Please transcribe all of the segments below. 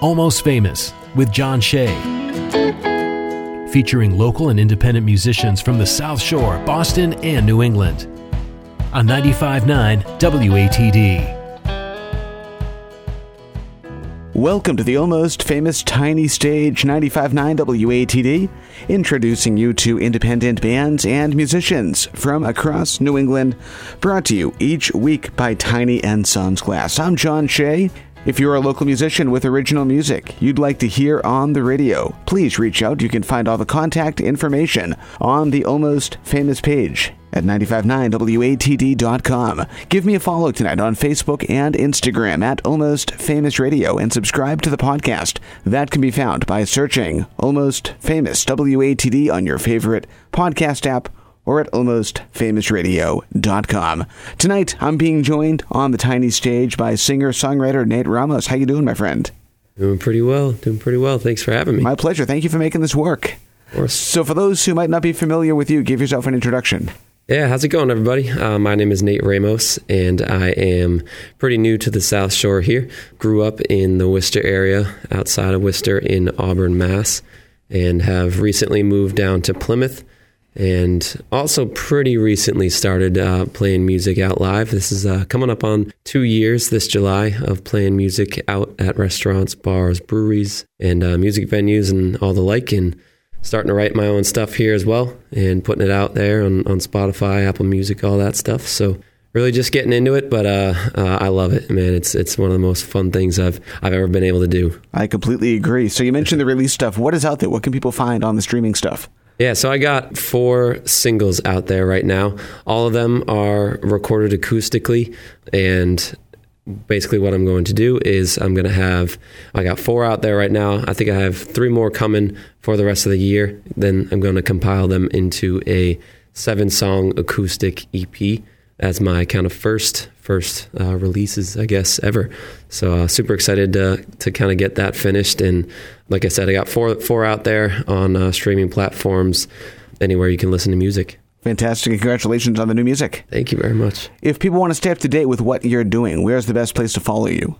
Almost Famous with John Shea. Featuring local and independent musicians from the South Shore, Boston, and New England. On 95.9 WATD. Welcome to the almost famous Tiny Stage 95.9 WATD, introducing you to independent bands and musicians from across New England, brought to you each week by Tiny and Sons Glass. I'm John Shea. If you're a local musician with original music you'd like to hear on the radio, please reach out. You can find all the contact information on the Almost Famous page at 959watd.com. Give me a follow tonight on Facebook and Instagram at Almost Famous Radio and subscribe to the podcast. That can be found by searching Almost Famous WATD on your favorite podcast app or at almostfamousradio.com. Tonight, I'm being joined on the tiny stage by singer-songwriter Nate Ramos. How you doing, my friend? Doing pretty well. Doing pretty well. Thanks for having me. My pleasure. Thank you for making this work. Of course. So, for those who might not be familiar with you, give yourself an introduction. Yeah, how's it going, everybody? Uh, my name is Nate Ramos, and I am pretty new to the South Shore here. Grew up in the Worcester area, outside of Worcester in Auburn, Mass, and have recently moved down to Plymouth and also pretty recently started uh, playing music out live. This is uh, coming up on two years this July of playing music out at restaurants, bars, breweries, and uh, music venues, and all the like. And starting to write my own stuff here as well, and putting it out there on, on Spotify, Apple Music, all that stuff. So really just getting into it, but uh, uh, I love it, man. It's it's one of the most fun things I've I've ever been able to do. I completely agree. So you mentioned the release stuff. What is out there? What can people find on the streaming stuff? Yeah, so I got four singles out there right now. All of them are recorded acoustically, and basically what I'm going to do is I'm going to have I got four out there right now. I think I have three more coming for the rest of the year. Then I'm going to compile them into a seven song acoustic EP as my kind of first first uh, releases, I guess, ever. So uh, super excited to to kind of get that finished. And like I said, I got four four out there on uh, streaming platforms, anywhere you can listen to music. Fantastic! Congratulations on the new music. Thank you very much. If people want to stay up to date with what you're doing, where's the best place to follow you?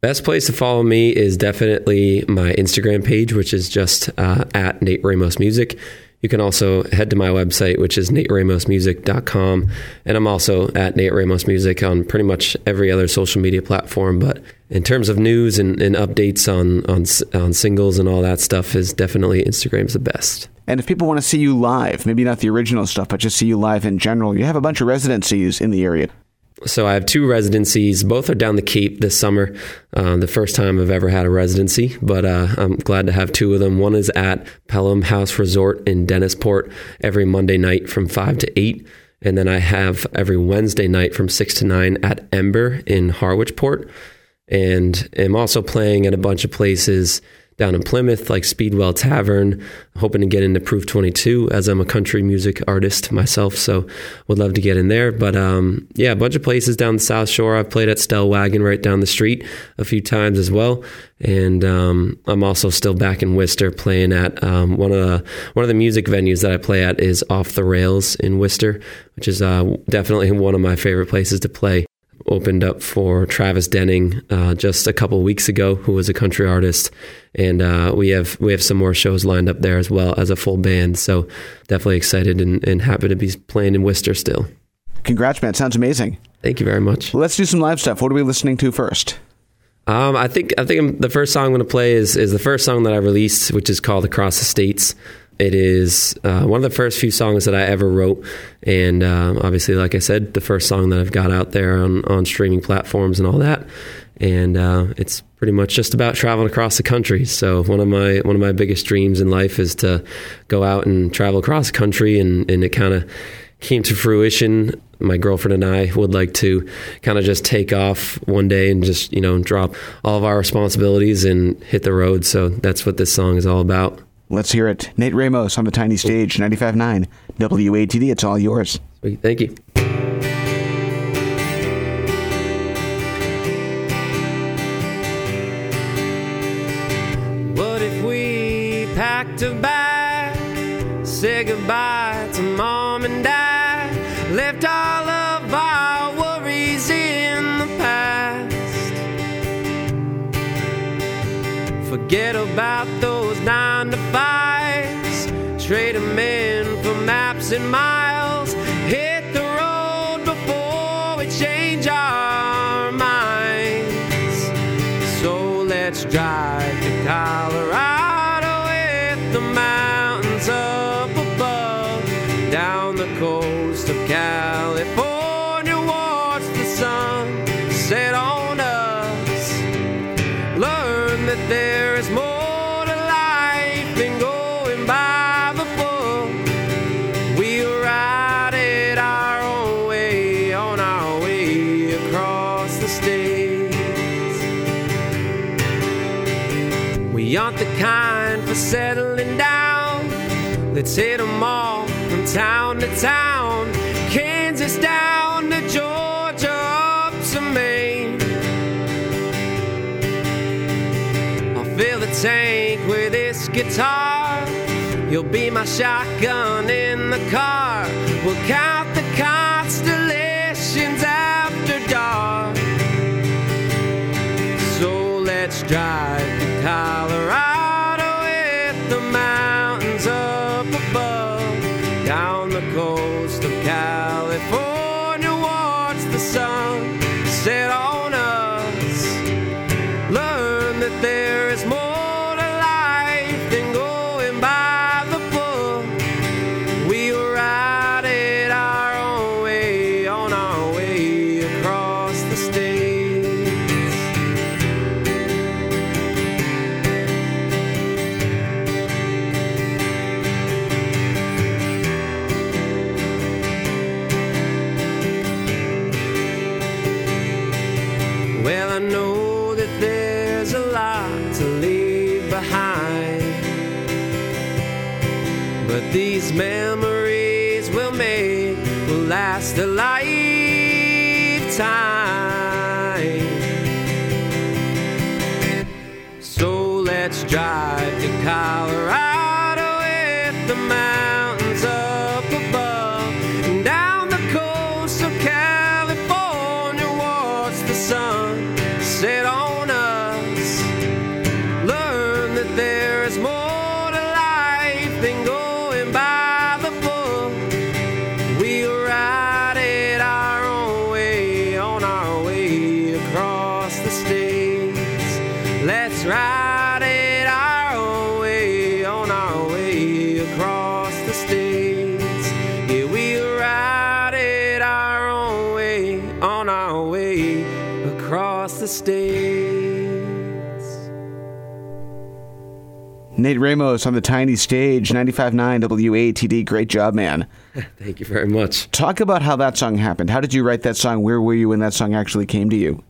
Best place to follow me is definitely my Instagram page, which is just uh, at Nate Ramos Music. You can also head to my website, which is nateramosmusic.com. And I'm also at Nate Ramos Music on pretty much every other social media platform. But in terms of news and, and updates on, on, on singles and all that stuff, is definitely Instagram's the best. And if people want to see you live, maybe not the original stuff, but just see you live in general, you have a bunch of residencies in the area. So I have two residencies. Both are down the Cape this summer. Uh, the first time I've ever had a residency, but uh, I'm glad to have two of them. One is at Pelham House Resort in Dennisport every Monday night from five to eight, and then I have every Wednesday night from six to nine at Ember in Harwichport, and I'm also playing at a bunch of places down in Plymouth, like Speedwell Tavern. Hoping to get into Proof 22 as I'm a country music artist myself, so would love to get in there. But um, yeah, a bunch of places down the South Shore. I've played at Stellwagen right down the street a few times as well, and um, I'm also still back in Worcester playing at um, one of the one of the music venues that I play at is Off the Rails in Worcester, which is uh, definitely one of my favorite places to play opened up for Travis Denning uh, just a couple weeks ago, who was a country artist, and uh, we have we have some more shows lined up there as well as a full band. So definitely excited and, and happy to be playing in Worcester still. Congrats, man! Sounds amazing. Thank you very much. Let's do some live stuff. What are we listening to first? Um, I think I think the first song I'm going to play is is the first song that I released, which is called "Across the States." It is uh, one of the first few songs that I ever wrote, and uh, obviously, like I said, the first song that I've got out there on on streaming platforms and all that. And uh, it's pretty much just about traveling across the country. So one of my one of my biggest dreams in life is to go out and travel across the country, and, and it kind of came to fruition. My girlfriend and I would like to kind of just take off one day and just you know drop all of our responsibilities and hit the road. So that's what this song is all about. Let's hear it. Nate Ramos on the tiny stage, 95.9 WATD. It's all yours. Sweet. Thank you. What if we packed a bag, say goodbye to mom and dad, left all of our worries in the past? Forget about those nine maps and the kind for settling down. Let's hit 'em all from town to town. Kansas down to Georgia, up to Maine. I'll fill the tank with this guitar. You'll be my shotgun in the car. We'll count the constellations after dark. So let's drive to Colorado Down the But Nate Ramos on the tiny stage, 95.9 WATD. Great job, man. Thank you very much. Talk about how that song happened. How did you write that song? Where were you when that song actually came to you?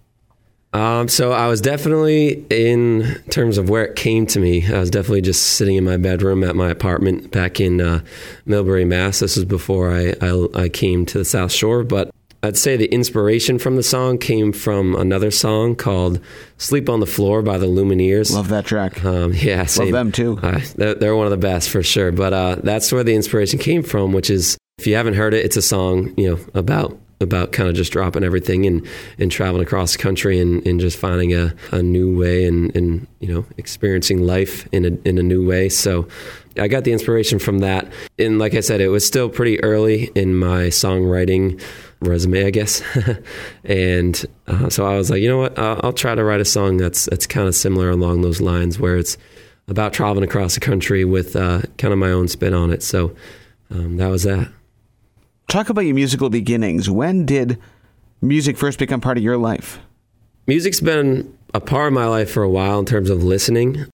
Um, so I was definitely in terms of where it came to me. I was definitely just sitting in my bedroom at my apartment back in uh, Millbury, Mass. This was before I, I I came to the South Shore, but I'd say the inspiration from the song came from another song called "Sleep on the Floor" by the Lumineers. Love that track. Um, yeah, same. them too. Uh, they're, they're one of the best for sure. But uh, that's where the inspiration came from. Which is, if you haven't heard it, it's a song you know about about kind of just dropping everything and and traveling across the country and, and just finding a, a new way and and you know experiencing life in a in a new way. So. I got the inspiration from that. And like I said, it was still pretty early in my songwriting resume, I guess. and uh, so I was like, you know what? I'll, I'll try to write a song that's that's kind of similar along those lines, where it's about traveling across the country with uh, kind of my own spin on it. So um, that was that. Talk about your musical beginnings. When did music first become part of your life? Music's been a part of my life for a while in terms of listening,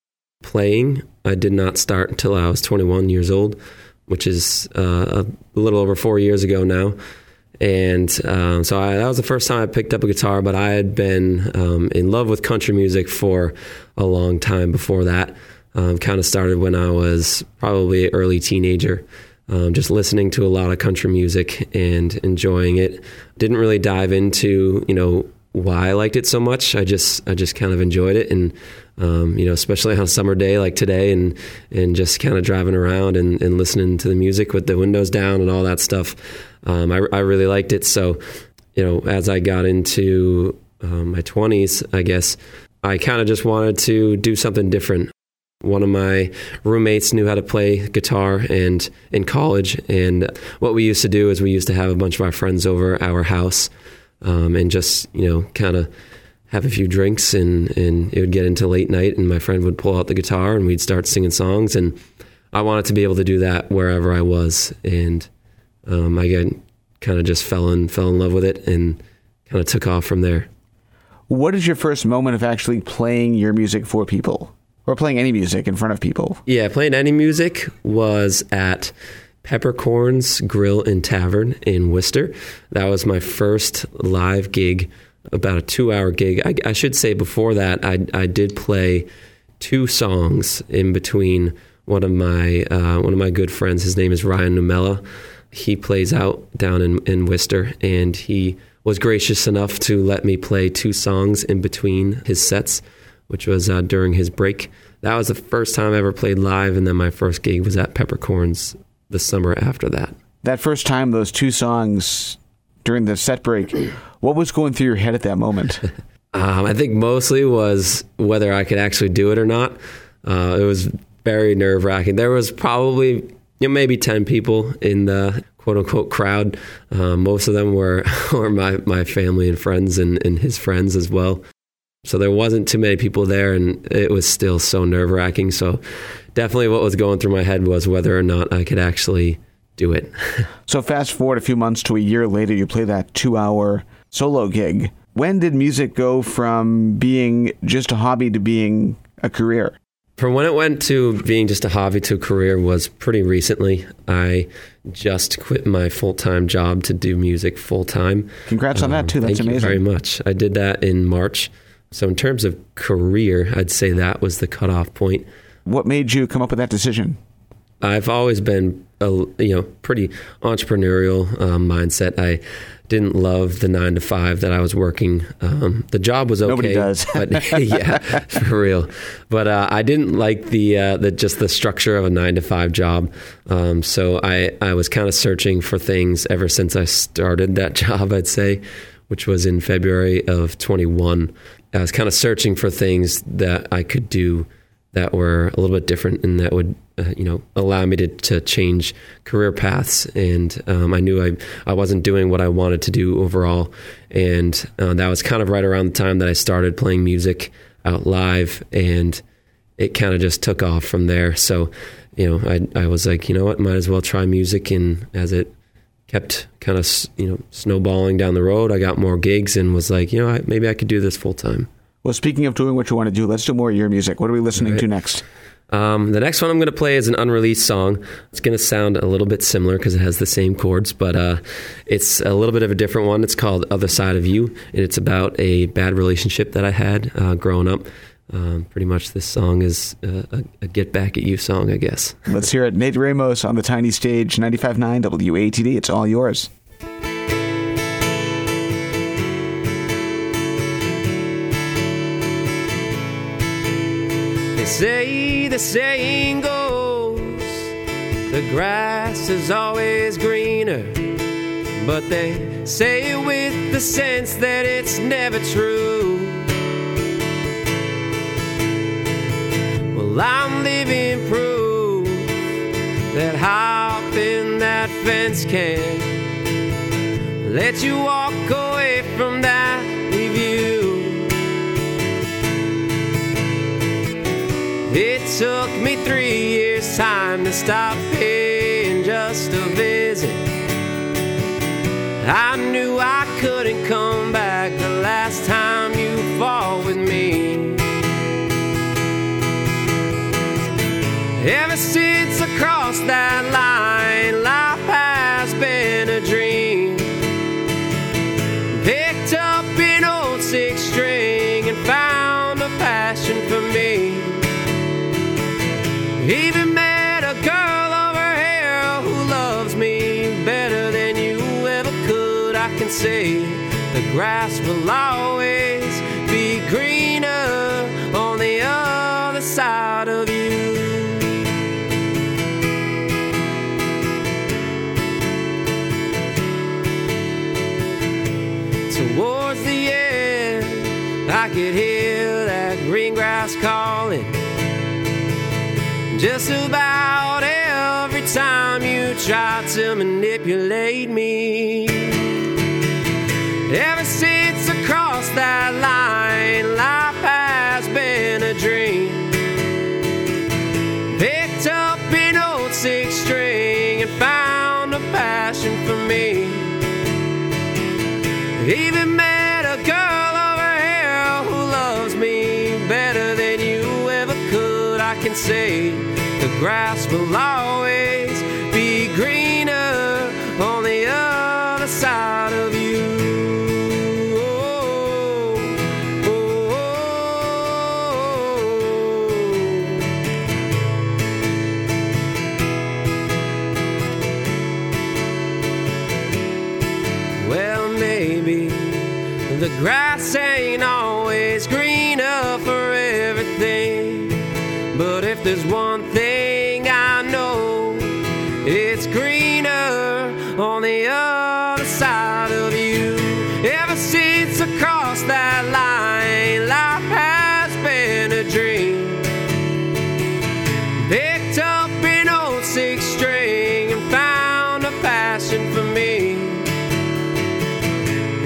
playing. I did not start until I was 21 years old, which is uh, a little over four years ago now. And um, so I, that was the first time I picked up a guitar, but I had been um, in love with country music for a long time before that. Um, kind of started when I was probably early teenager, um, just listening to a lot of country music and enjoying it. Didn't really dive into, you know, why I liked it so much. I just I just kind of enjoyed it, and um, you know, especially on a summer day like today, and and just kind of driving around and, and listening to the music with the windows down and all that stuff. Um, I, I really liked it. So, you know, as I got into um, my twenties, I guess I kind of just wanted to do something different. One of my roommates knew how to play guitar and in college and what we used to do is we used to have a bunch of our friends over our house um, and just, you know, kind of have a few drinks and, and it would get into late night and my friend would pull out the guitar and we'd start singing songs and I wanted to be able to do that wherever I was and um, I kind of just fell in fell in love with it and kind of took off from there. What is your first moment of actually playing your music for people? Or playing any music in front of people? Yeah, playing any music was at Peppercorns Grill and Tavern in Worcester. That was my first live gig, about a two hour gig. I, I should say before that, I, I did play two songs in between one of my uh, one of my good friends. His name is Ryan Numella. He plays out down in, in Worcester, and he was gracious enough to let me play two songs in between his sets, which was uh, during his break. That was the first time I ever played live, and then my first gig was at Peppercorns the summer after that. That first time, those two songs during the set break, what was going through your head at that moment? um, I think mostly was whether I could actually do it or not. Uh, it was very nerve wracking. There was probably you know, maybe 10 people in the quote unquote crowd. Uh, most of them were, were my, my family and friends and, and his friends as well. So there wasn't too many people there, and it was still so nerve wracking. So definitely what was going through my head was whether or not I could actually do it. so fast forward a few months to a year later, you play that two hour solo gig. When did music go from being just a hobby to being a career? From when it went to being just a hobby to a career was pretty recently. I just quit my full time job to do music full time. Congrats on that um, too. That's thank amazing. Thank you very much. I did that in March. So in terms of career, I'd say that was the cutoff point. What made you come up with that decision? I've always been a you know pretty entrepreneurial um, mindset. I didn't love the nine to five that I was working. Um, the job was okay. Nobody does, but yeah, for real. But uh, I didn't like the uh, the just the structure of a nine to five job. Um, so I I was kind of searching for things ever since I started that job. I'd say, which was in February of 21. I was kind of searching for things that I could do that were a little bit different and that would uh, you know allow me to, to change career paths. And um, I knew I, I wasn't doing what I wanted to do overall. And uh, that was kind of right around the time that I started playing music out live. And it kind of just took off from there. So you know I, I was like you know what? Might as well try music. And as it kept kind of you know snowballing down the road I got more gigs and was like you know I, maybe I could do this full time. Well, speaking of doing what you want to do, let's do more of your music. What are we listening right. to next? Um, the next one I'm going to play is an unreleased song. It's going to sound a little bit similar because it has the same chords, but uh, it's a little bit of a different one. It's called Other Side of You, and it's about a bad relationship that I had uh, growing up. Um, pretty much this song is a, a, get back at you song, I guess. Let's hear it. Nate Ramos on the tiny stage, 95.9 WATD. It's all yours. The saying goes the grass is always greener, but they say it with the sense that it's never true. Well, I'm living proof that hopping that fence can let you walk away from that It took me three years' time to stop paying just a visit. I knew I couldn't come back the last time you fought with me. Ever since I crossed that line, say the grass will always be greener on the other side of you. Towards the end, I could hear that green grass calling. Just about every time you try to manipulate grass will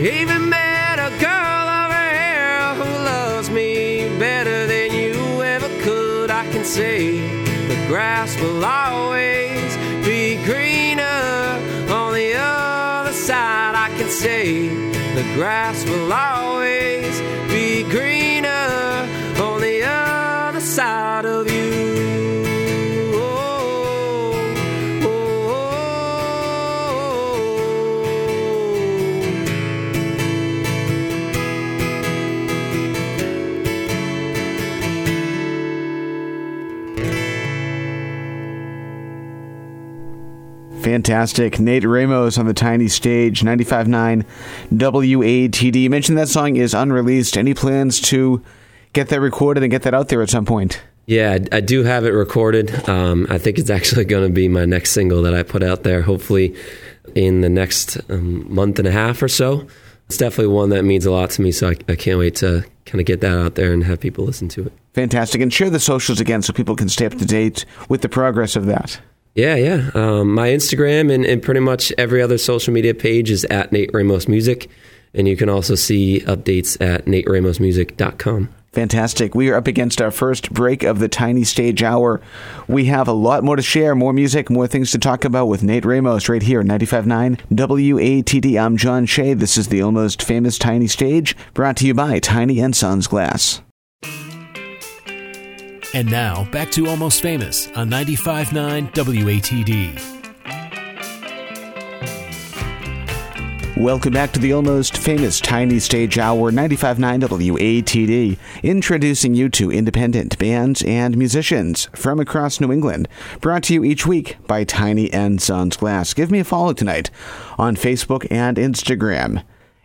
Even met a girl over here who loves me better than you ever could. I can say the grass will always be greener on the other side. I can say the grass will always Fantastic. Nate Ramos on the tiny stage, 95.9 WATD. You mentioned that song is unreleased. Any plans to get that recorded and get that out there at some point? Yeah, I, do have it recorded. Um, I think it's actually going to be my next single that I put out there, hopefully in the next um, month and a half or so. It's definitely one that means a lot to me, so I, I can't wait to kind of get that out there and have people listen to it. Fantastic. And share the socials again so people can stay up to date with the progress of that. Yeah, yeah. Um, my Instagram and, and pretty much every other social media page is at Nate Ramos Music. And you can also see updates at nateramosmusic.com. Fantastic. We are up against our first break of the Tiny Stage Hour. We have a lot more to share, more music, more things to talk about with Nate Ramos right here, 95.9 WATD. I'm John Shea. This is the almost famous Tiny Stage, brought to you by Tiny and Sons Glass. And now, back to Almost Famous on 95.9 WATD. Welcome back to the almost famous Tiny Stage Hour 95.9 WATD, introducing you to independent bands and musicians from across New England. Brought to you each week by Tiny and Sons Glass. Give me a follow tonight on Facebook and Instagram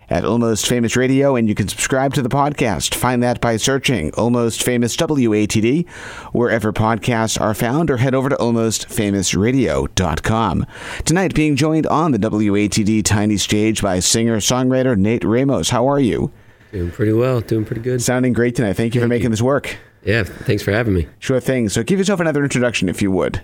at Almost Famous Radio, and you can subscribe to the podcast. Find that by searching Almost Famous WATD wherever podcasts are found, or head over to almostfamousradio.com. Tonight, being joined on the WATD Tiny Stage by singer songwriter Nate Ramos. How are you? Doing pretty well, doing pretty good. Sounding great tonight. Thank you for making this work. Yeah, thanks for having me. Sure thing. So, give yourself another introduction if you would.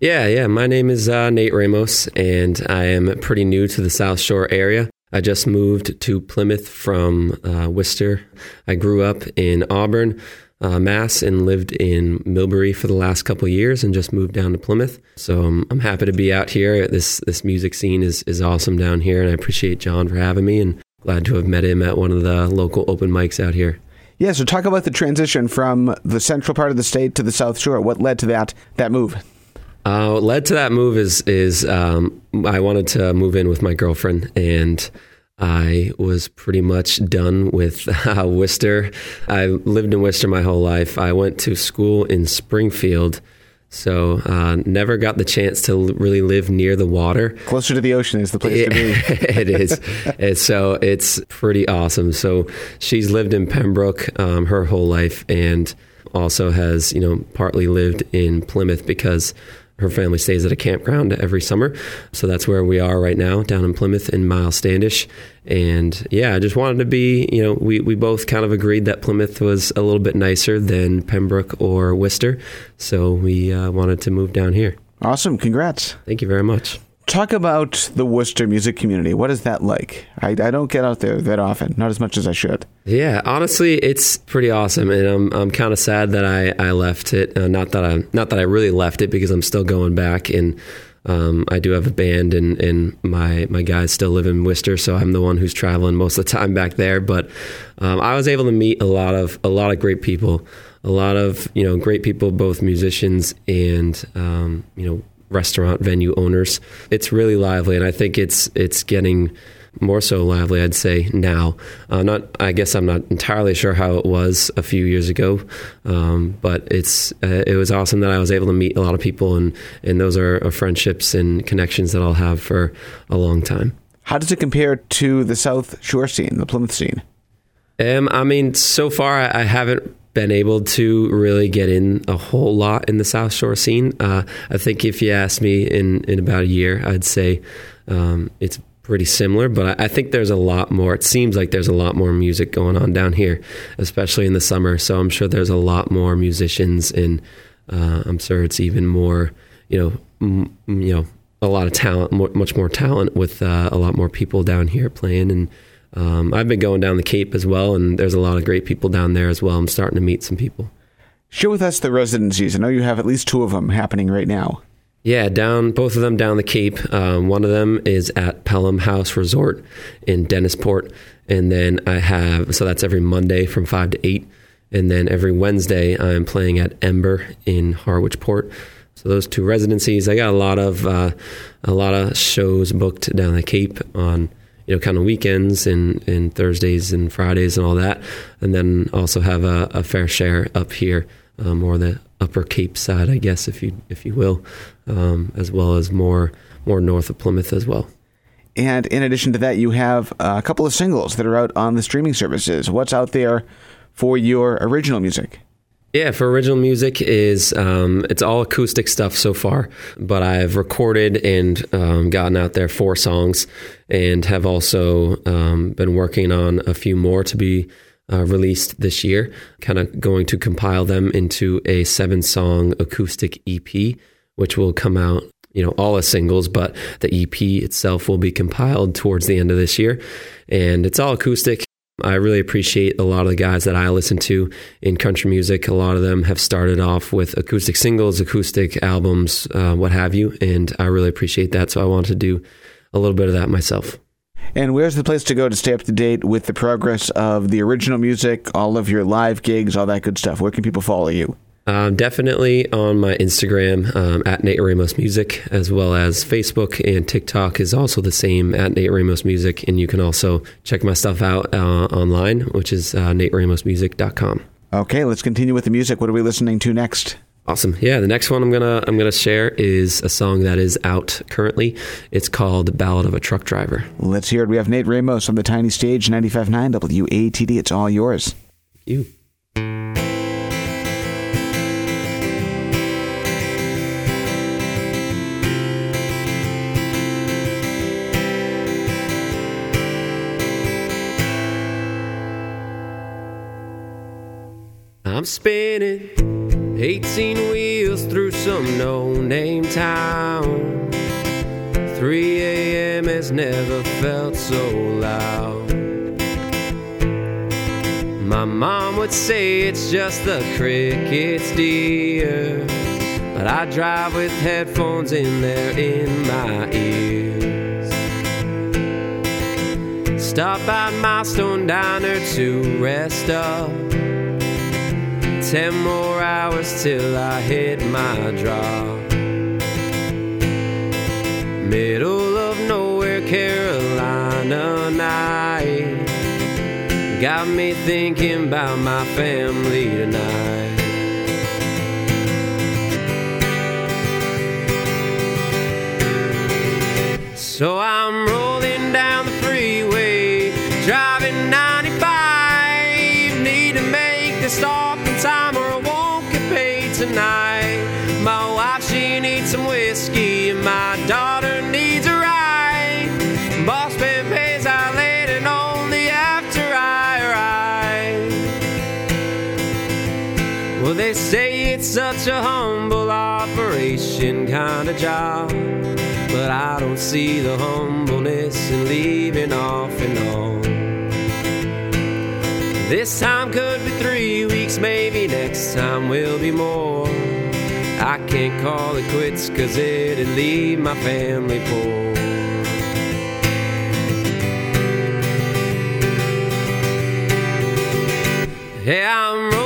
Yeah, yeah. My name is uh, Nate Ramos, and I am pretty new to the South Shore area. I just moved to Plymouth from uh, Worcester. I grew up in Auburn, uh, Mass, and lived in Millbury for the last couple years, and just moved down to Plymouth. So um, I'm happy to be out here. This this music scene is is awesome down here, and I appreciate John for having me, and glad to have met him at one of the local open mics out here. Yeah, so talk about the transition from the central part of the state to the South Shore. What led to that that move? Uh, what led to that move is is um, I wanted to move in with my girlfriend, and I was pretty much done with uh, Worcester. I lived in Worcester my whole life. I went to school in Springfield, so uh, never got the chance to really live near the water. Closer to the ocean is the place to be. it is. It's, so it's pretty awesome. So she's lived in Pembroke um, her whole life, and also has you know partly lived in Plymouth because her family stays at a campground every summer. So that's where we are right now, down in Plymouth in Myles Standish. And yeah, I just wanted to be, you know, we, we both kind of agreed that Plymouth was a little bit nicer than Pembroke or Worcester. So we uh, wanted to move down here. Awesome. Congrats. Thank you very much. Talk about the Worcester music community. What is that like? I, I don't get out there that often, not as much as I should. Yeah, honestly, it's pretty awesome, and I'm I'm kind of sad that I, I left it. Uh, not that I not that I really left it because I'm still going back, and um, I do have a band, and, and my my guys still live in Worcester, so I'm the one who's traveling most of the time back there. But um, I was able to meet a lot of a lot of great people, a lot of you know great people, both musicians and um, you know restaurant venue owners. It's really lively, and I think it's it's getting more so lively. I'd say now. Uh, not, I guess I'm not entirely sure how it was a few years ago, um, but it's uh, it was awesome that I was able to meet a lot of people, and and those are, are friendships and connections that I'll have for a long time. How does it compare to the South Shore scene, the Plymouth scene? Um, I mean, so far I, I haven't been able to really get in a whole lot in the South Shore scene. Uh, I think if you asked me in, in about a year, I'd say um, it's pretty similar, but I, I, think there's a lot more. It seems like there's a lot more music going on down here, especially in the summer. So I'm sure there's a lot more musicians, and uh, I'm sure it's even more, you know, m- you know, a lot of talent, more, much more talent with uh, a lot more people down here playing and um, I've been going down the Cape as well, and there's a lot of great people down there as well. I'm starting to meet some people. Share with us the residencies. I know you have at least two of them happening right now. Yeah, down both of them down the Cape. Um, one of them is at Pelham House Resort in Dennisport, and then I have so that's every Monday from five to eight, and then every Wednesday I'm playing at Ember in Harwichport. So those two residencies, I got a lot of uh, a lot of shows booked down the Cape on you know, kind of weekends and, and Thursdays and Fridays and all that. And then also have a, a fair share up here, um, more the upper Cape side, I guess, if you if you will, um, as well as more more north of Plymouth as well. And in addition to that, you have a couple of singles that are out on the streaming services. What's out there for your original music? Yeah, for original music is um, it's all acoustic stuff so far, but I've recorded and um, gotten out there four songs, and have also um, been working on a few more to be uh, released this year. Kind of going to compile them into a seven-song acoustic EP, which will come out you know all as singles but the ep itself will be compiled towards the end of this year and it's all acoustic I really appreciate a lot of the guys that I listen to in country music. A lot of them have started off with acoustic singles, acoustic albums, uh, what have you, and I really appreciate that. So I wanted to do a little bit of that myself. And where's the place to go to stay up to date with the progress of the original music, all of your live gigs, all that good stuff? Where can people follow you? Um, definitely on my Instagram um, at Nate Ramos Music, as well as Facebook and TikTok is also the same at Nate Ramos Music. And you can also check my stuff out uh, online, which is uh, NateRamosMusic.com. Okay, let's continue with the music. What are we listening to next? Awesome. Yeah, the next one I'm gonna I'm gonna share is a song that is out currently. It's called "Ballad of a Truck Driver." Let's hear it. We have Nate Ramos on the Tiny Stage, 95.9 WATD. It's all yours. Thank you. Spinning 18 wheels through some no name town. 3 a.m. has never felt so loud. My mom would say it's just the crickets, dear. But I drive with headphones in there in my ears. Stop by Milestone Diner to rest up. Ten more hours till I hit my drop. Middle of nowhere, Carolina night. Got me thinking about my family tonight. So I'm rolling down the freeway, tonight. My wife, she needs some whiskey, and my daughter needs a ride. Boss man pays out late and only after I ride. Well, they say it's such a humble operation kind of job. But I don't see the humbleness in leaving off and on. This time could be three weeks, maybe next time will be more. I can't call it quits, cause it'd leave my family poor. Yeah, I'm rolling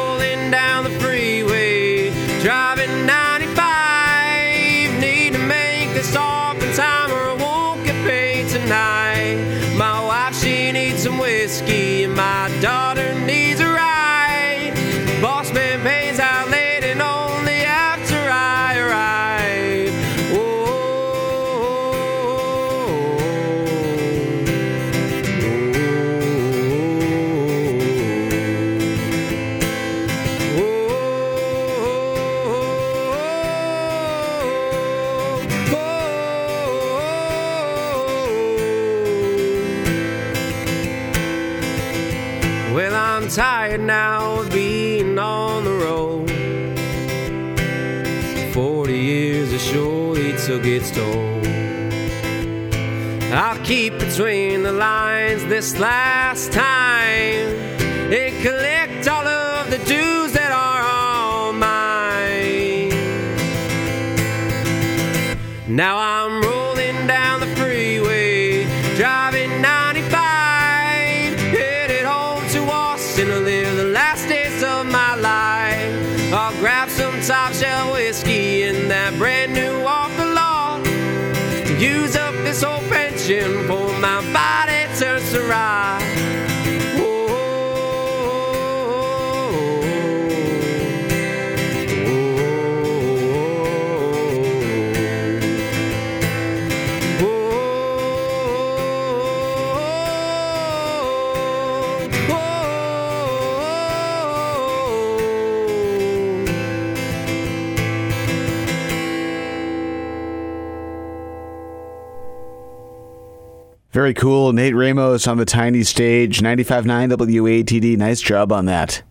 40 years it surely took its toll. I'll keep between the lines this last time and collect all of the dues that are all mine. Now I'm Very cool. Nate Ramos on the tiny stage, 95.9 WATD. Nice job on that.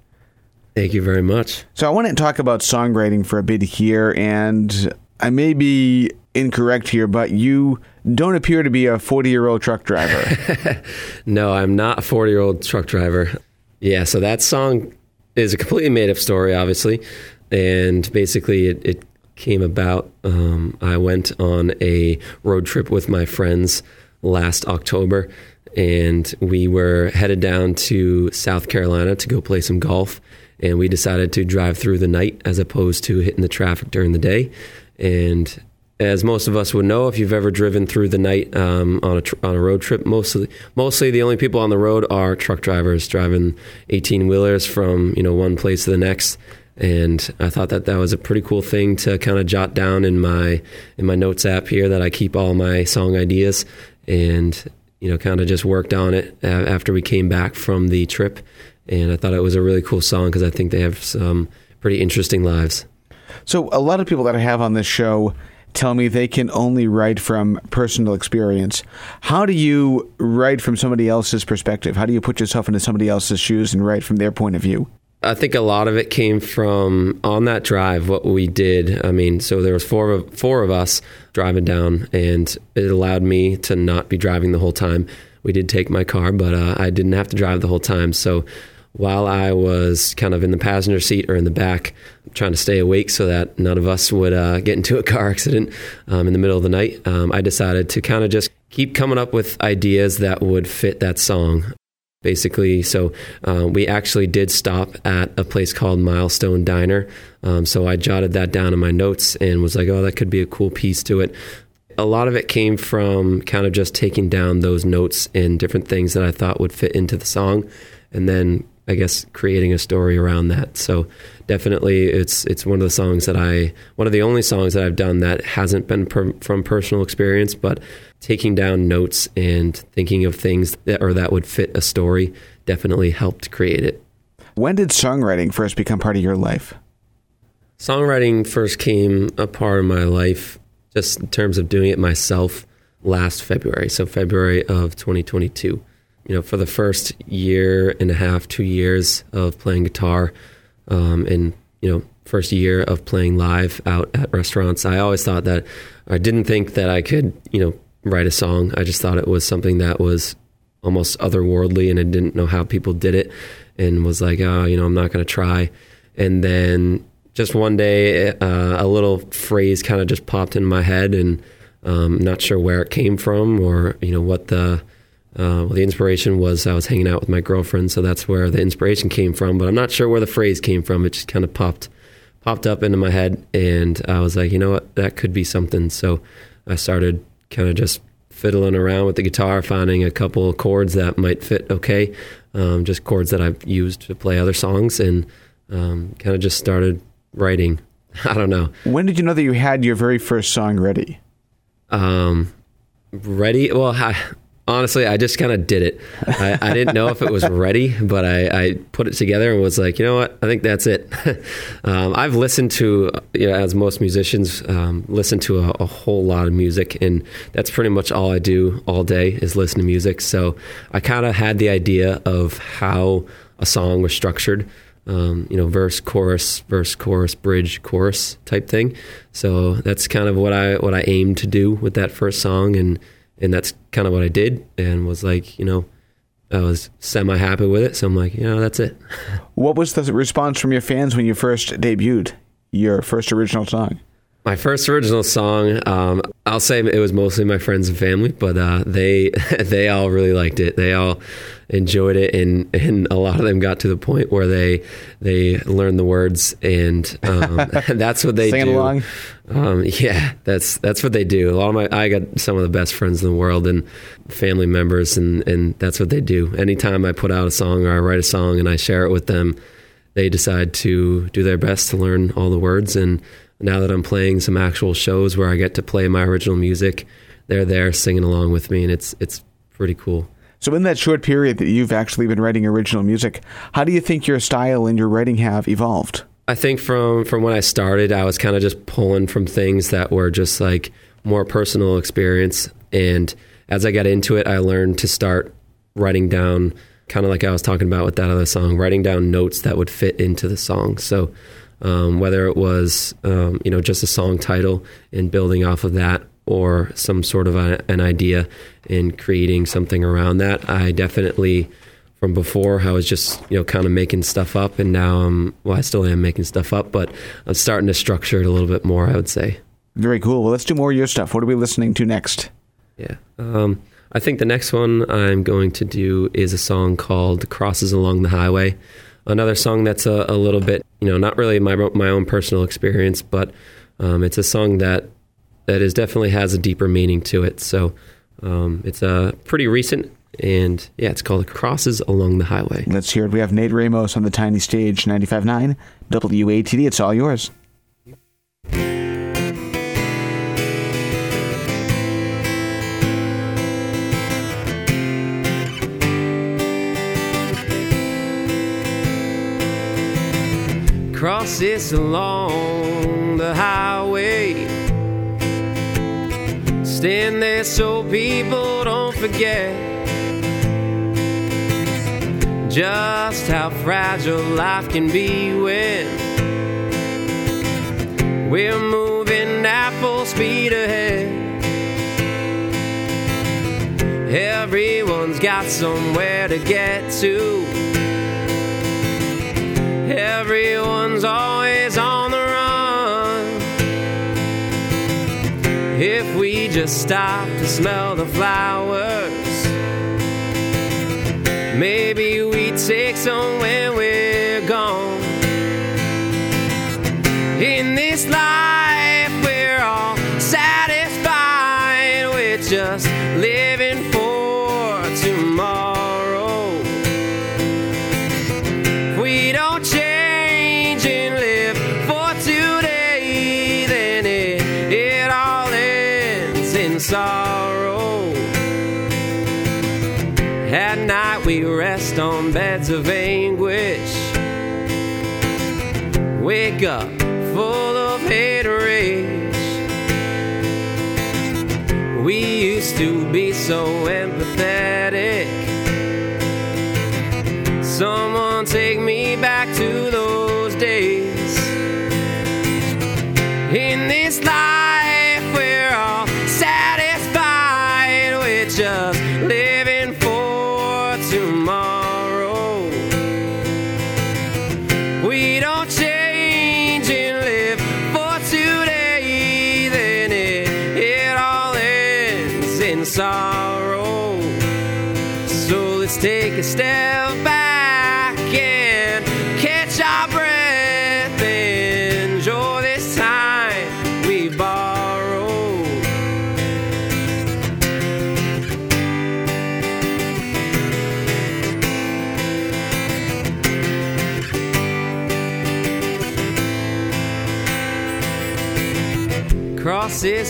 Thank you very much. So I want to talk about songwriting for a bit here, and I may be incorrect here, but you don't appear to be a 40 year old truck driver. No, I'm not a 40 year old truck driver. Yeah, so that song is a completely made up story, obviously. And basically, it, it came about. Um, I went on a road trip with my friends last October, and we were headed down to South Carolina to go play some golf. And we decided to drive through the night as opposed to hitting the traffic during the day. And as most of us would know, if you've ever driven through the night um, on a tr- on a road trip, mostly mostly the only people on the road are truck drivers driving eighteen wheelers from you know one place to the next. And I thought that that was a pretty cool thing to kind of jot down in my in my notes app here that I keep all my song ideas and you know kind of just worked on it after we came back from the trip. And I thought it was a really cool song because I think they have some pretty interesting lives. so, a lot of people that I have on this show tell me they can only write from personal experience. How do you write from somebody else's perspective? How do you put yourself into somebody else's shoes and write from their point of view? I think a lot of it came from on that drive. What we did, I mean, so there was four of four of us driving down, and it allowed me to not be driving the whole time. We did take my car, but uh, I didn't have to drive the whole time. So while I was kind of in the passenger seat or in the back, trying to stay awake so that none of us would uh, get into a car accident um, in the middle of the night, um, I decided to kind of just keep coming up with ideas that would fit that song basically. So uh, we actually did stop at a place called Milestone Diner. Um, so I jotted that down in my notes and was like, oh, that could be a cool piece to it. A lot of it came from kind of just taking down those notes and different things that I thought would fit into the song, and then I guess creating a story around that. So definitely, it's it's one of the songs that I one of the only songs that I've done that hasn't been per, from personal experience, but taking down notes and thinking of things that or that would fit a story definitely helped create it. When did songwriting first become part of your life? Songwriting first came a part of my life just in terms of doing it myself last February, so February of 2022. You know, for the first year and a half, two years of playing guitar, um, and you know, first year of playing live out at restaurants, I always thought that I didn't think that I could, you know, write a song. I just thought it was something that was almost otherworldly, and I didn't know how people did it, and was like, oh, you know, I'm not going to try. And then just one day, uh, a little phrase kind of just popped in my head, and um, not sure where it came from or you know what the uh, well, the inspiration was. I was hanging out with my girlfriend, so that's where the inspiration came from. But I'm not sure where the phrase came from. It just kind of popped popped up into my head, and I was like, you know what, that could be something. So I started kind of just fiddling around with the guitar, finding a couple of chords that might fit okay, um, just chords that I've used to play other songs, and um, kind of just started writing. I don't know. When did you know that you had your very first song ready? Um, ready? Well, I, honestly, I just kind of did it. I, I, didn't know if it was ready, but I, I, put it together and was like, you know what? I think that's it. um, I've listened to, you know, as most musicians, um, listen to a, a, whole lot of music, and that's pretty much all I do all day is listen to music. So I kind of had the idea of how a song was structured um, you know, verse, chorus, verse, chorus, bridge, chorus type thing. So that's kind of what I what I aimed to do with that first song, and and that's kind of what I did, and was like, you know, I was semi happy with it. So I'm like, you know, that's it. What was the response from your fans when you first debuted your first original song? My first original song, um, I'll say it was mostly my friends and family, but uh, they they all really liked it. They all enjoyed it, and and a lot of them got to the point where they they learned the words, and um, that's what they Singing do. along. Um, yeah, that's that's what they do. A lot of my I got some of the best friends in the world and family members, and and that's what they do. Anytime I put out a song or I write a song and I share it with them, they decide to do their best to learn all the words and now that I'm playing some actual shows where I get to play my original music, they're there singing along with me, and it's it's pretty cool. So, in that short period that you've actually been writing original music, how do you think your style and your writing have evolved? I think from from when I started, I was kind of just pulling from things that were just like more personal experience, and as I got into it, I learned to start writing down, kind of like I was talking about with that other song, writing down notes that would fit into the song. So um, whether it was um, you know just a song title and building off of that or some sort of a, an idea and creating something around that. I definitely from before I was just you know kind of making stuff up and now I'm well I still am making stuff up but I'm starting to structure it a little bit more I would say. Very cool. Well, let's do more of your stuff. What are we listening to next? Yeah. Um, I think the next one I'm going to do is a song called Crosses Along the Highway another song that's a, a, little bit, you know, not really my my own personal experience, but um, it's a song that that is definitely has a deeper meaning to it. So um, it's a uh, pretty recent, and yeah, it's called "Crosses Along the Highway." Let's hear it. We have Nate Ramos on the tiny stage, 95.9 WATD. It's all yours. crosses along the highway. Stand there so people don't forget just how fragile life can be when we're moving at full speed ahead. Everyone's got somewhere to get to. Everyone's on If we just stop to smell the flowers, maybe we take some when we're gone. In this life, of anguish. Wake up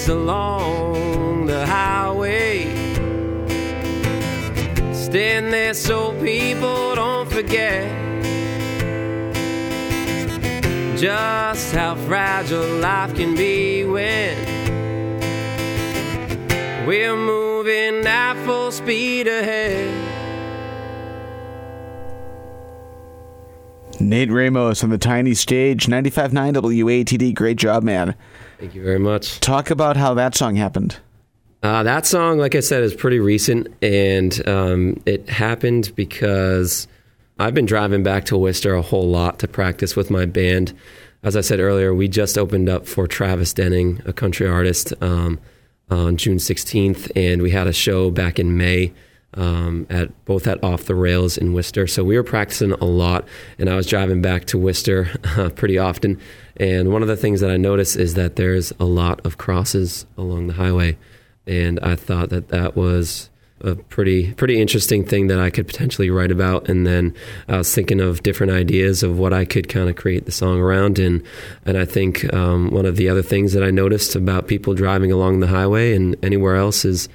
along the highway. Stand there so people don't forget just how fragile life can be when we're moving at full speed ahead. Nate Ramos on the tiny stage, 95.9 WATD. Great job, man. Thank you very much. Talk about how that song happened. Uh, that song, like I said, is pretty recent, and um, it happened because I've been driving back to Worcester a whole lot to practice with my band. As I said earlier, we just opened up for Travis Denning, a country artist, um, on June 16th, and we had a show back in May um, at both at Off the Rails in Worcester. So we were practicing a lot, and I was driving back to Worcester uh, pretty often. And one of the things that I noticed is that there's a lot of crosses along the highway, and I thought that that was a pretty pretty interesting thing that I could potentially write about. And then I was thinking of different ideas of what I could kind of create the song around. And and I think um, one of the other things that I noticed about people driving along the highway and anywhere else is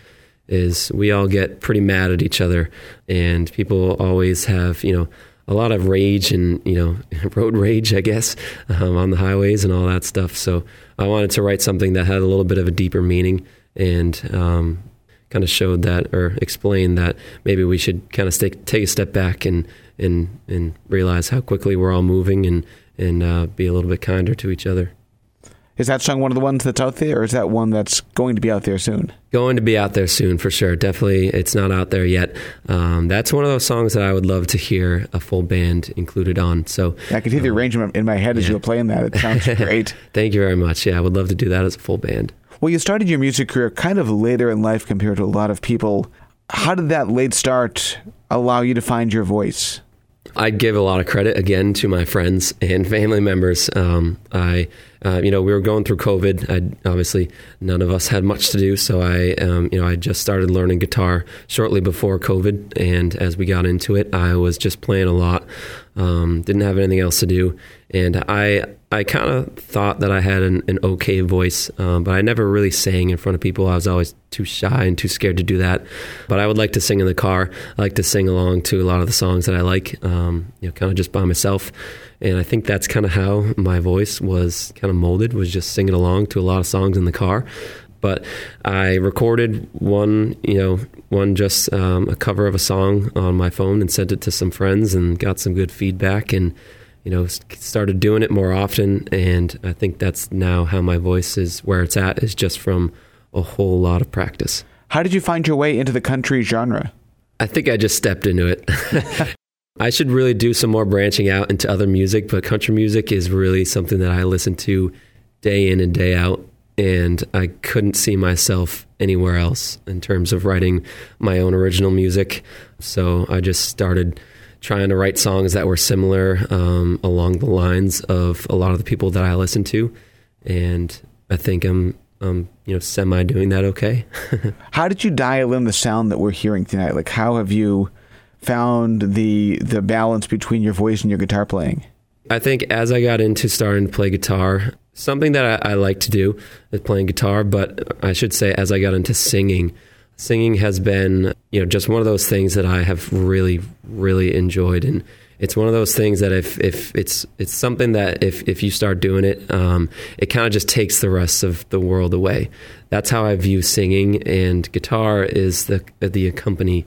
is we all get pretty mad at each other, and people always have you know a lot of rage and you know road rage, I guess, um, on the highways and all that stuff. So I wanted to write something that had a little bit of a deeper meaning and um, kind of showed that or explained that maybe we should kind of take take a step back and and and realize how quickly we're all moving and and uh, be a little bit kinder to each other. Is that song one of the ones that's out there, or is that one that's going to be out there soon? Going to be out there soon for sure. Definitely, it's not out there yet. Um, that's one of those songs that I would love to hear a full band included on. So I can hear the arrangement in my head as you were playing that. It sounds great. thank you very much. Yeah, I would love to do that as a full band. Well, you started your music career kind of later in life compared to a lot of people. How did that late start allow you to find your voice? I'd give a lot of credit again to my friends and family members. Um, I, uh, you know, we were going through COVID. I obviously none of us had much to do, so I, um, you know, I just started learning guitar shortly before COVID, and as we got into it, I was just playing a lot. Um, didn't have anything else to do, and I, I kind of thought that I had an, an okay voice, um, but I never really sang in front of people. I was always too shy and too scared to do that. But I would like to sing in the car. I like to sing along to a lot of the songs that I like, um, you know, kind of just by myself. And I think that's kind of how my voice was kind of molded, was just singing along to a lot of songs in the car. But I recorded one, you know, one just um, a cover of a song on my phone and sent it to some friends and got some good feedback and you know started doing it more often. And i think that's now how my voice is where it's at is just from a whole lot of practice. How did you find your way into the country genre? i think i just stepped into it. I should really do some more branching out into other music but country music is really something that i listen to day in and day out and i couldn't see myself anywhere else in terms of writing my own original music so i just started trying to write songs that were similar um, along the lines of a lot of the people that I listen to, and I think I'm, um, you know, semi doing that okay. How did you dial in the sound that we're hearing tonight? Like, how have you found the the balance between your voice and your guitar playing? I think as I got into starting to play guitar, something that I, I like to do is playing guitar, but I should say as I got into singing. Singing has been, you know, just one of those things that I have really, really enjoyed, and it's one of those things that if if it's it's something that if if you start doing it, um, it kind of just takes the rest of the world away. That's how I view singing, and guitar is the the accompany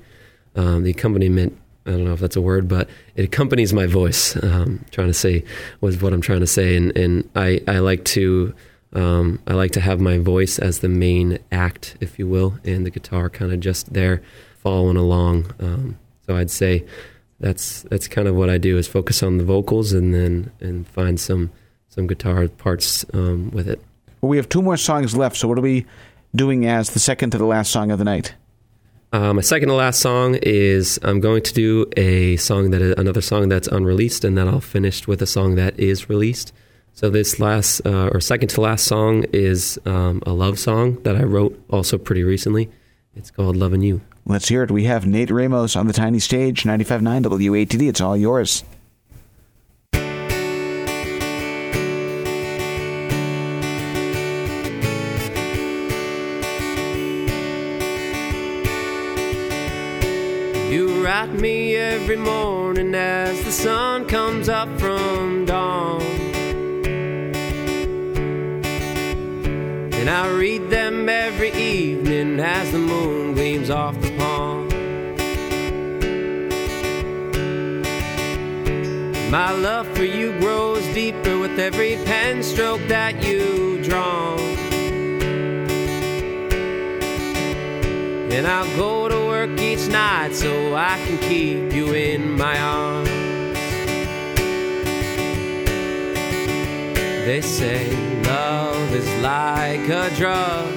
um, the accompaniment. I don't know if that's a word, but it accompanies my voice. Um, trying to say was what I'm trying to say, and and I I like to. Um, I like to have my voice as the main act, if you will, and the guitar kind of just there following along. Um, so I'd say that's that's kind of what I do is focus on the vocals and then and find some some guitar parts um, with it. Well, we have two more songs left, so what are we doing as the second to the last song of the night? Uh, my second to last song is I'm going to do a song that is another song that's unreleased, and then I'll finish with a song that is released. So this last uh, or second to last song is um, a love song that I wrote also pretty recently. It's called "Loving You." Let's hear it. We have Nate Ramos on the tiny stage, 95.9 WATD. It's all yours. Write me every morning as the sun comes up from dawn. And I read them every evening as the moon gleams off the pond. My love for you grows deeper with every pen stroke that you draw. And I'll go to work each night so I can keep you in my arms. They say love is like a drug,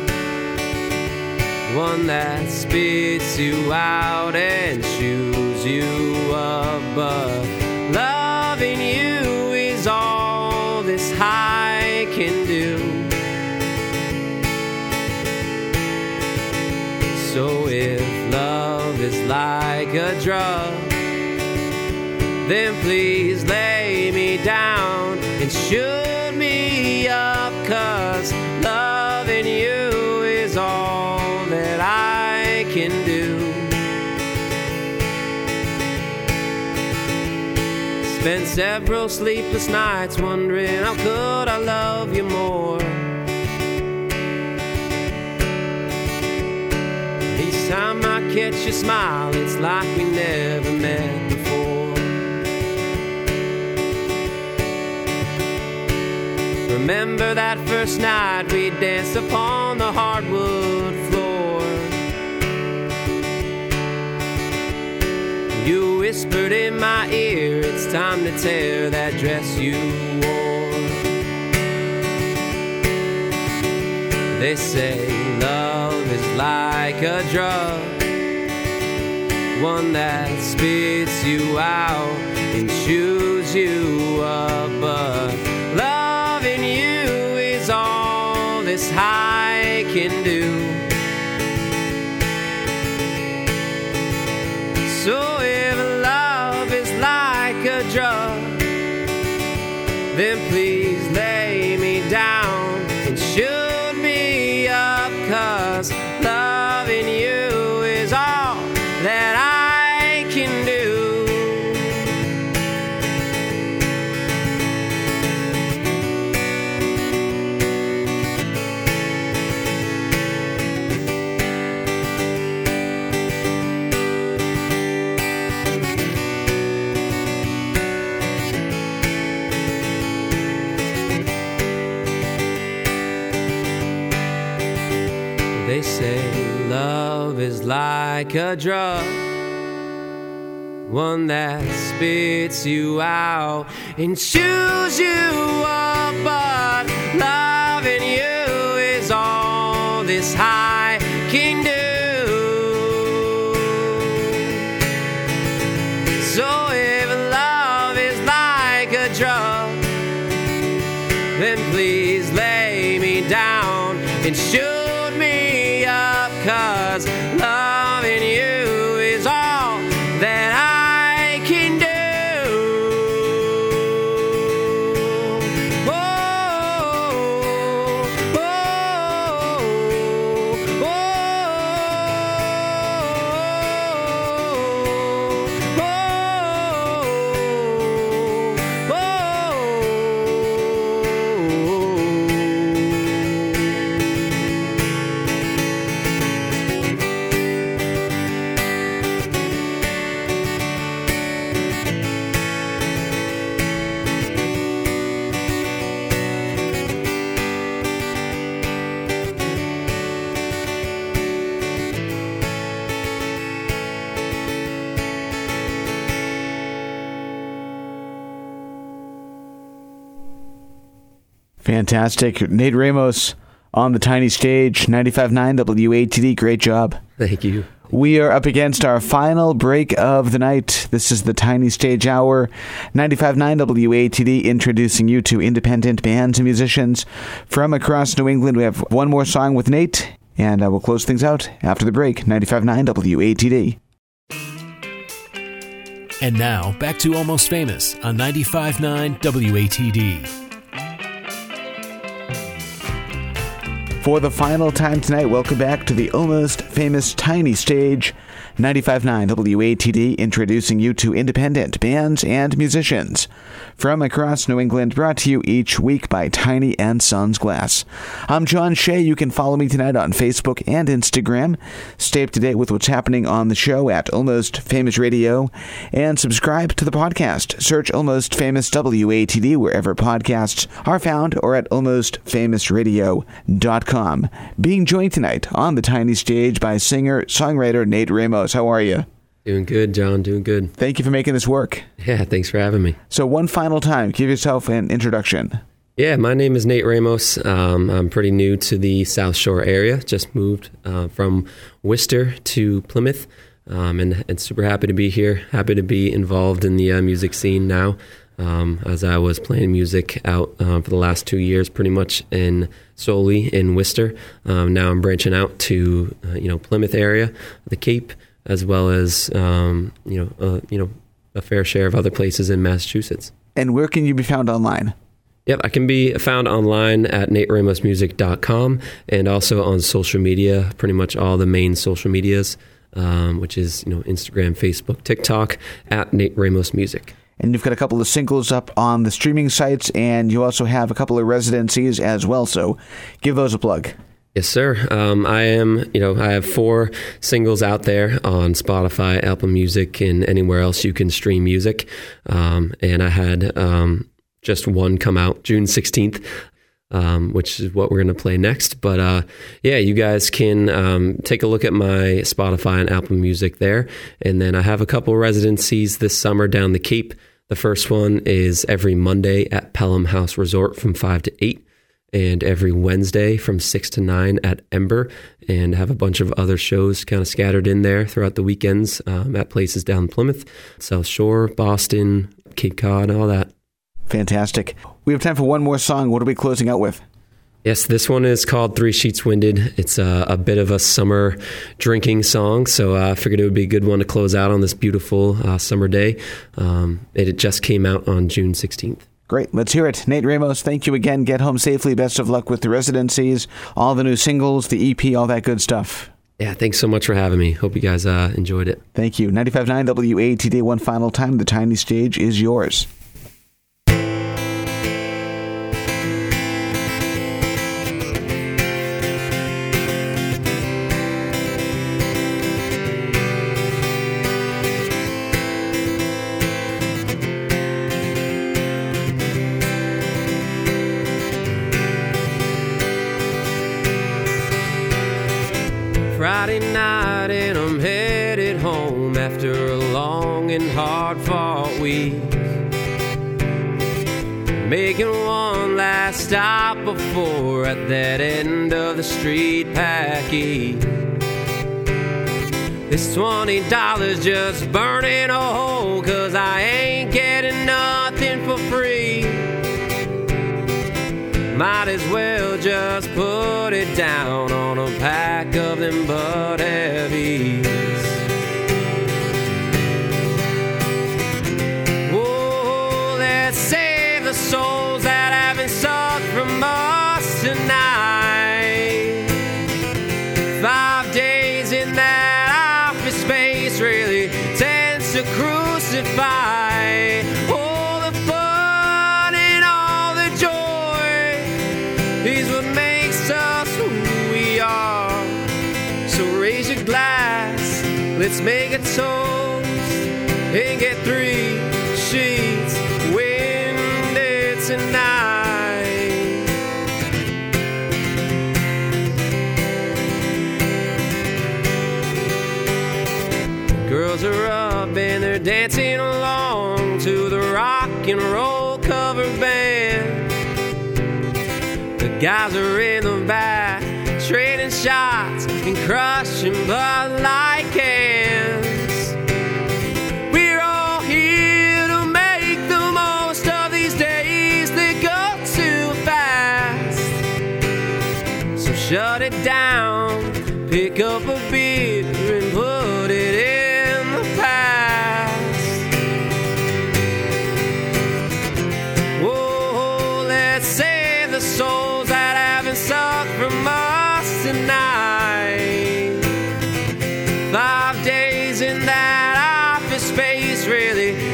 one that spits you out and chews you up. So if love is like a drug, then please lay me down and shoot me up, cause loving you is all that I can do. Spent several sleepless nights wondering how could I love you more. Time I catch your smile, it's like we never met before. Remember that first night we danced upon the hardwood floor. You whispered in my ear, it's time to tear that dress you wore. They say love is like a drug, one that spits you out and chews you up. But loving you is all this high can do. So if love is like a drug, then please a drug, one that spits you out and chews you up. But loving you is all this high can do. So if love is like a drug, then please lay me down and shoot me up, cause loving Fantastic. Nate Ramos on the tiny stage, 95.9 WATD. Great job. Thank you. We are up against our final break of the night. This is the Tiny Stage Hour, 95.9 WATD, introducing you to independent bands and musicians from across New England. We have one more song with Nate, and uh, we'll close things out after the break. 95.9 WATD. And now, back to Almost Famous on 95.9 WATD. For the final time tonight, welcome back to the almost famous tiny stage. 95.9 WATD introducing you to independent bands and musicians from across New England, brought to you each week by Tiny and Sons Glass. I'm John Shea. You can follow me tonight on Facebook and Instagram. Stay up to date with what's happening on the show at Almost Famous Radio and subscribe to the podcast. Search Almost Famous WATD wherever podcasts are found or at almostfamousradio.com. Being joined tonight on the tiny stage by singer songwriter Nate Ramos. How are you? Doing good, John. Doing good. Thank you for making this work. Yeah, thanks for having me. So, one final time, give yourself an introduction. Yeah, my name is Nate Ramos. Um, I'm pretty new to the South Shore area. Just moved uh, from Worcester to Plymouth, um, and, and super happy to be here. Happy to be involved in the uh, music scene now. Um, as I was playing music out uh, for the last two years, pretty much in solely in Worcester. Um, now I'm branching out to uh, you know Plymouth area, the Cape, as well as um, you know uh, you know a fair share of other places in Massachusetts. And where can you be found online? Yep, I can be found online at nateramosmusic.com and also on social media, pretty much all the main social medias, um, which is you know Instagram, Facebook, TikTok at Nate Ramos Music. And you've got a couple of singles up on the streaming sites, and you also have a couple of residencies as well. So give those a plug. Yes, sir. Um, I am, you know, I have four singles out there on Spotify, Apple Music, and anywhere else you can stream music. Um, and I had um, just one come out June 16th. Um, which is what we're going to play next. But uh, yeah, you guys can um, take a look at my Spotify and Apple Music there. And then I have a couple residencies this summer down the Cape. The first one is every Monday at Pelham House Resort from 5 to 8 and every Wednesday from 6 to 9 at Ember, and have a bunch of other shows kind of scattered in there throughout the weekends um, at places down Plymouth, South Shore, Boston, Cape Cod, all that. Fantastic. We have time for one more song. What are we closing out with? Yes, this one is called Three Sheets Winded. It's a, a bit of a summer drinking song, so uh, I figured it would be a good one to close out on this beautiful uh, summer day. Um, it, it just came out on June 16th. Great. Let's hear it. Nate Ramos, thank you again. Get home safely. Best of luck with the residencies, all the new singles, the EP, all that good stuff. Yeah, thanks so much for having me. Hope you guys uh, enjoyed it. Thank you. 95.9 WATD, one final time. The tiny stage is yours. This twenty dollars just burning a hole cause I ain't getting nothing for free. Might as well just put it down on a pack of them Bud Heavies. Guys are in the back, trading shots and crushing blood. really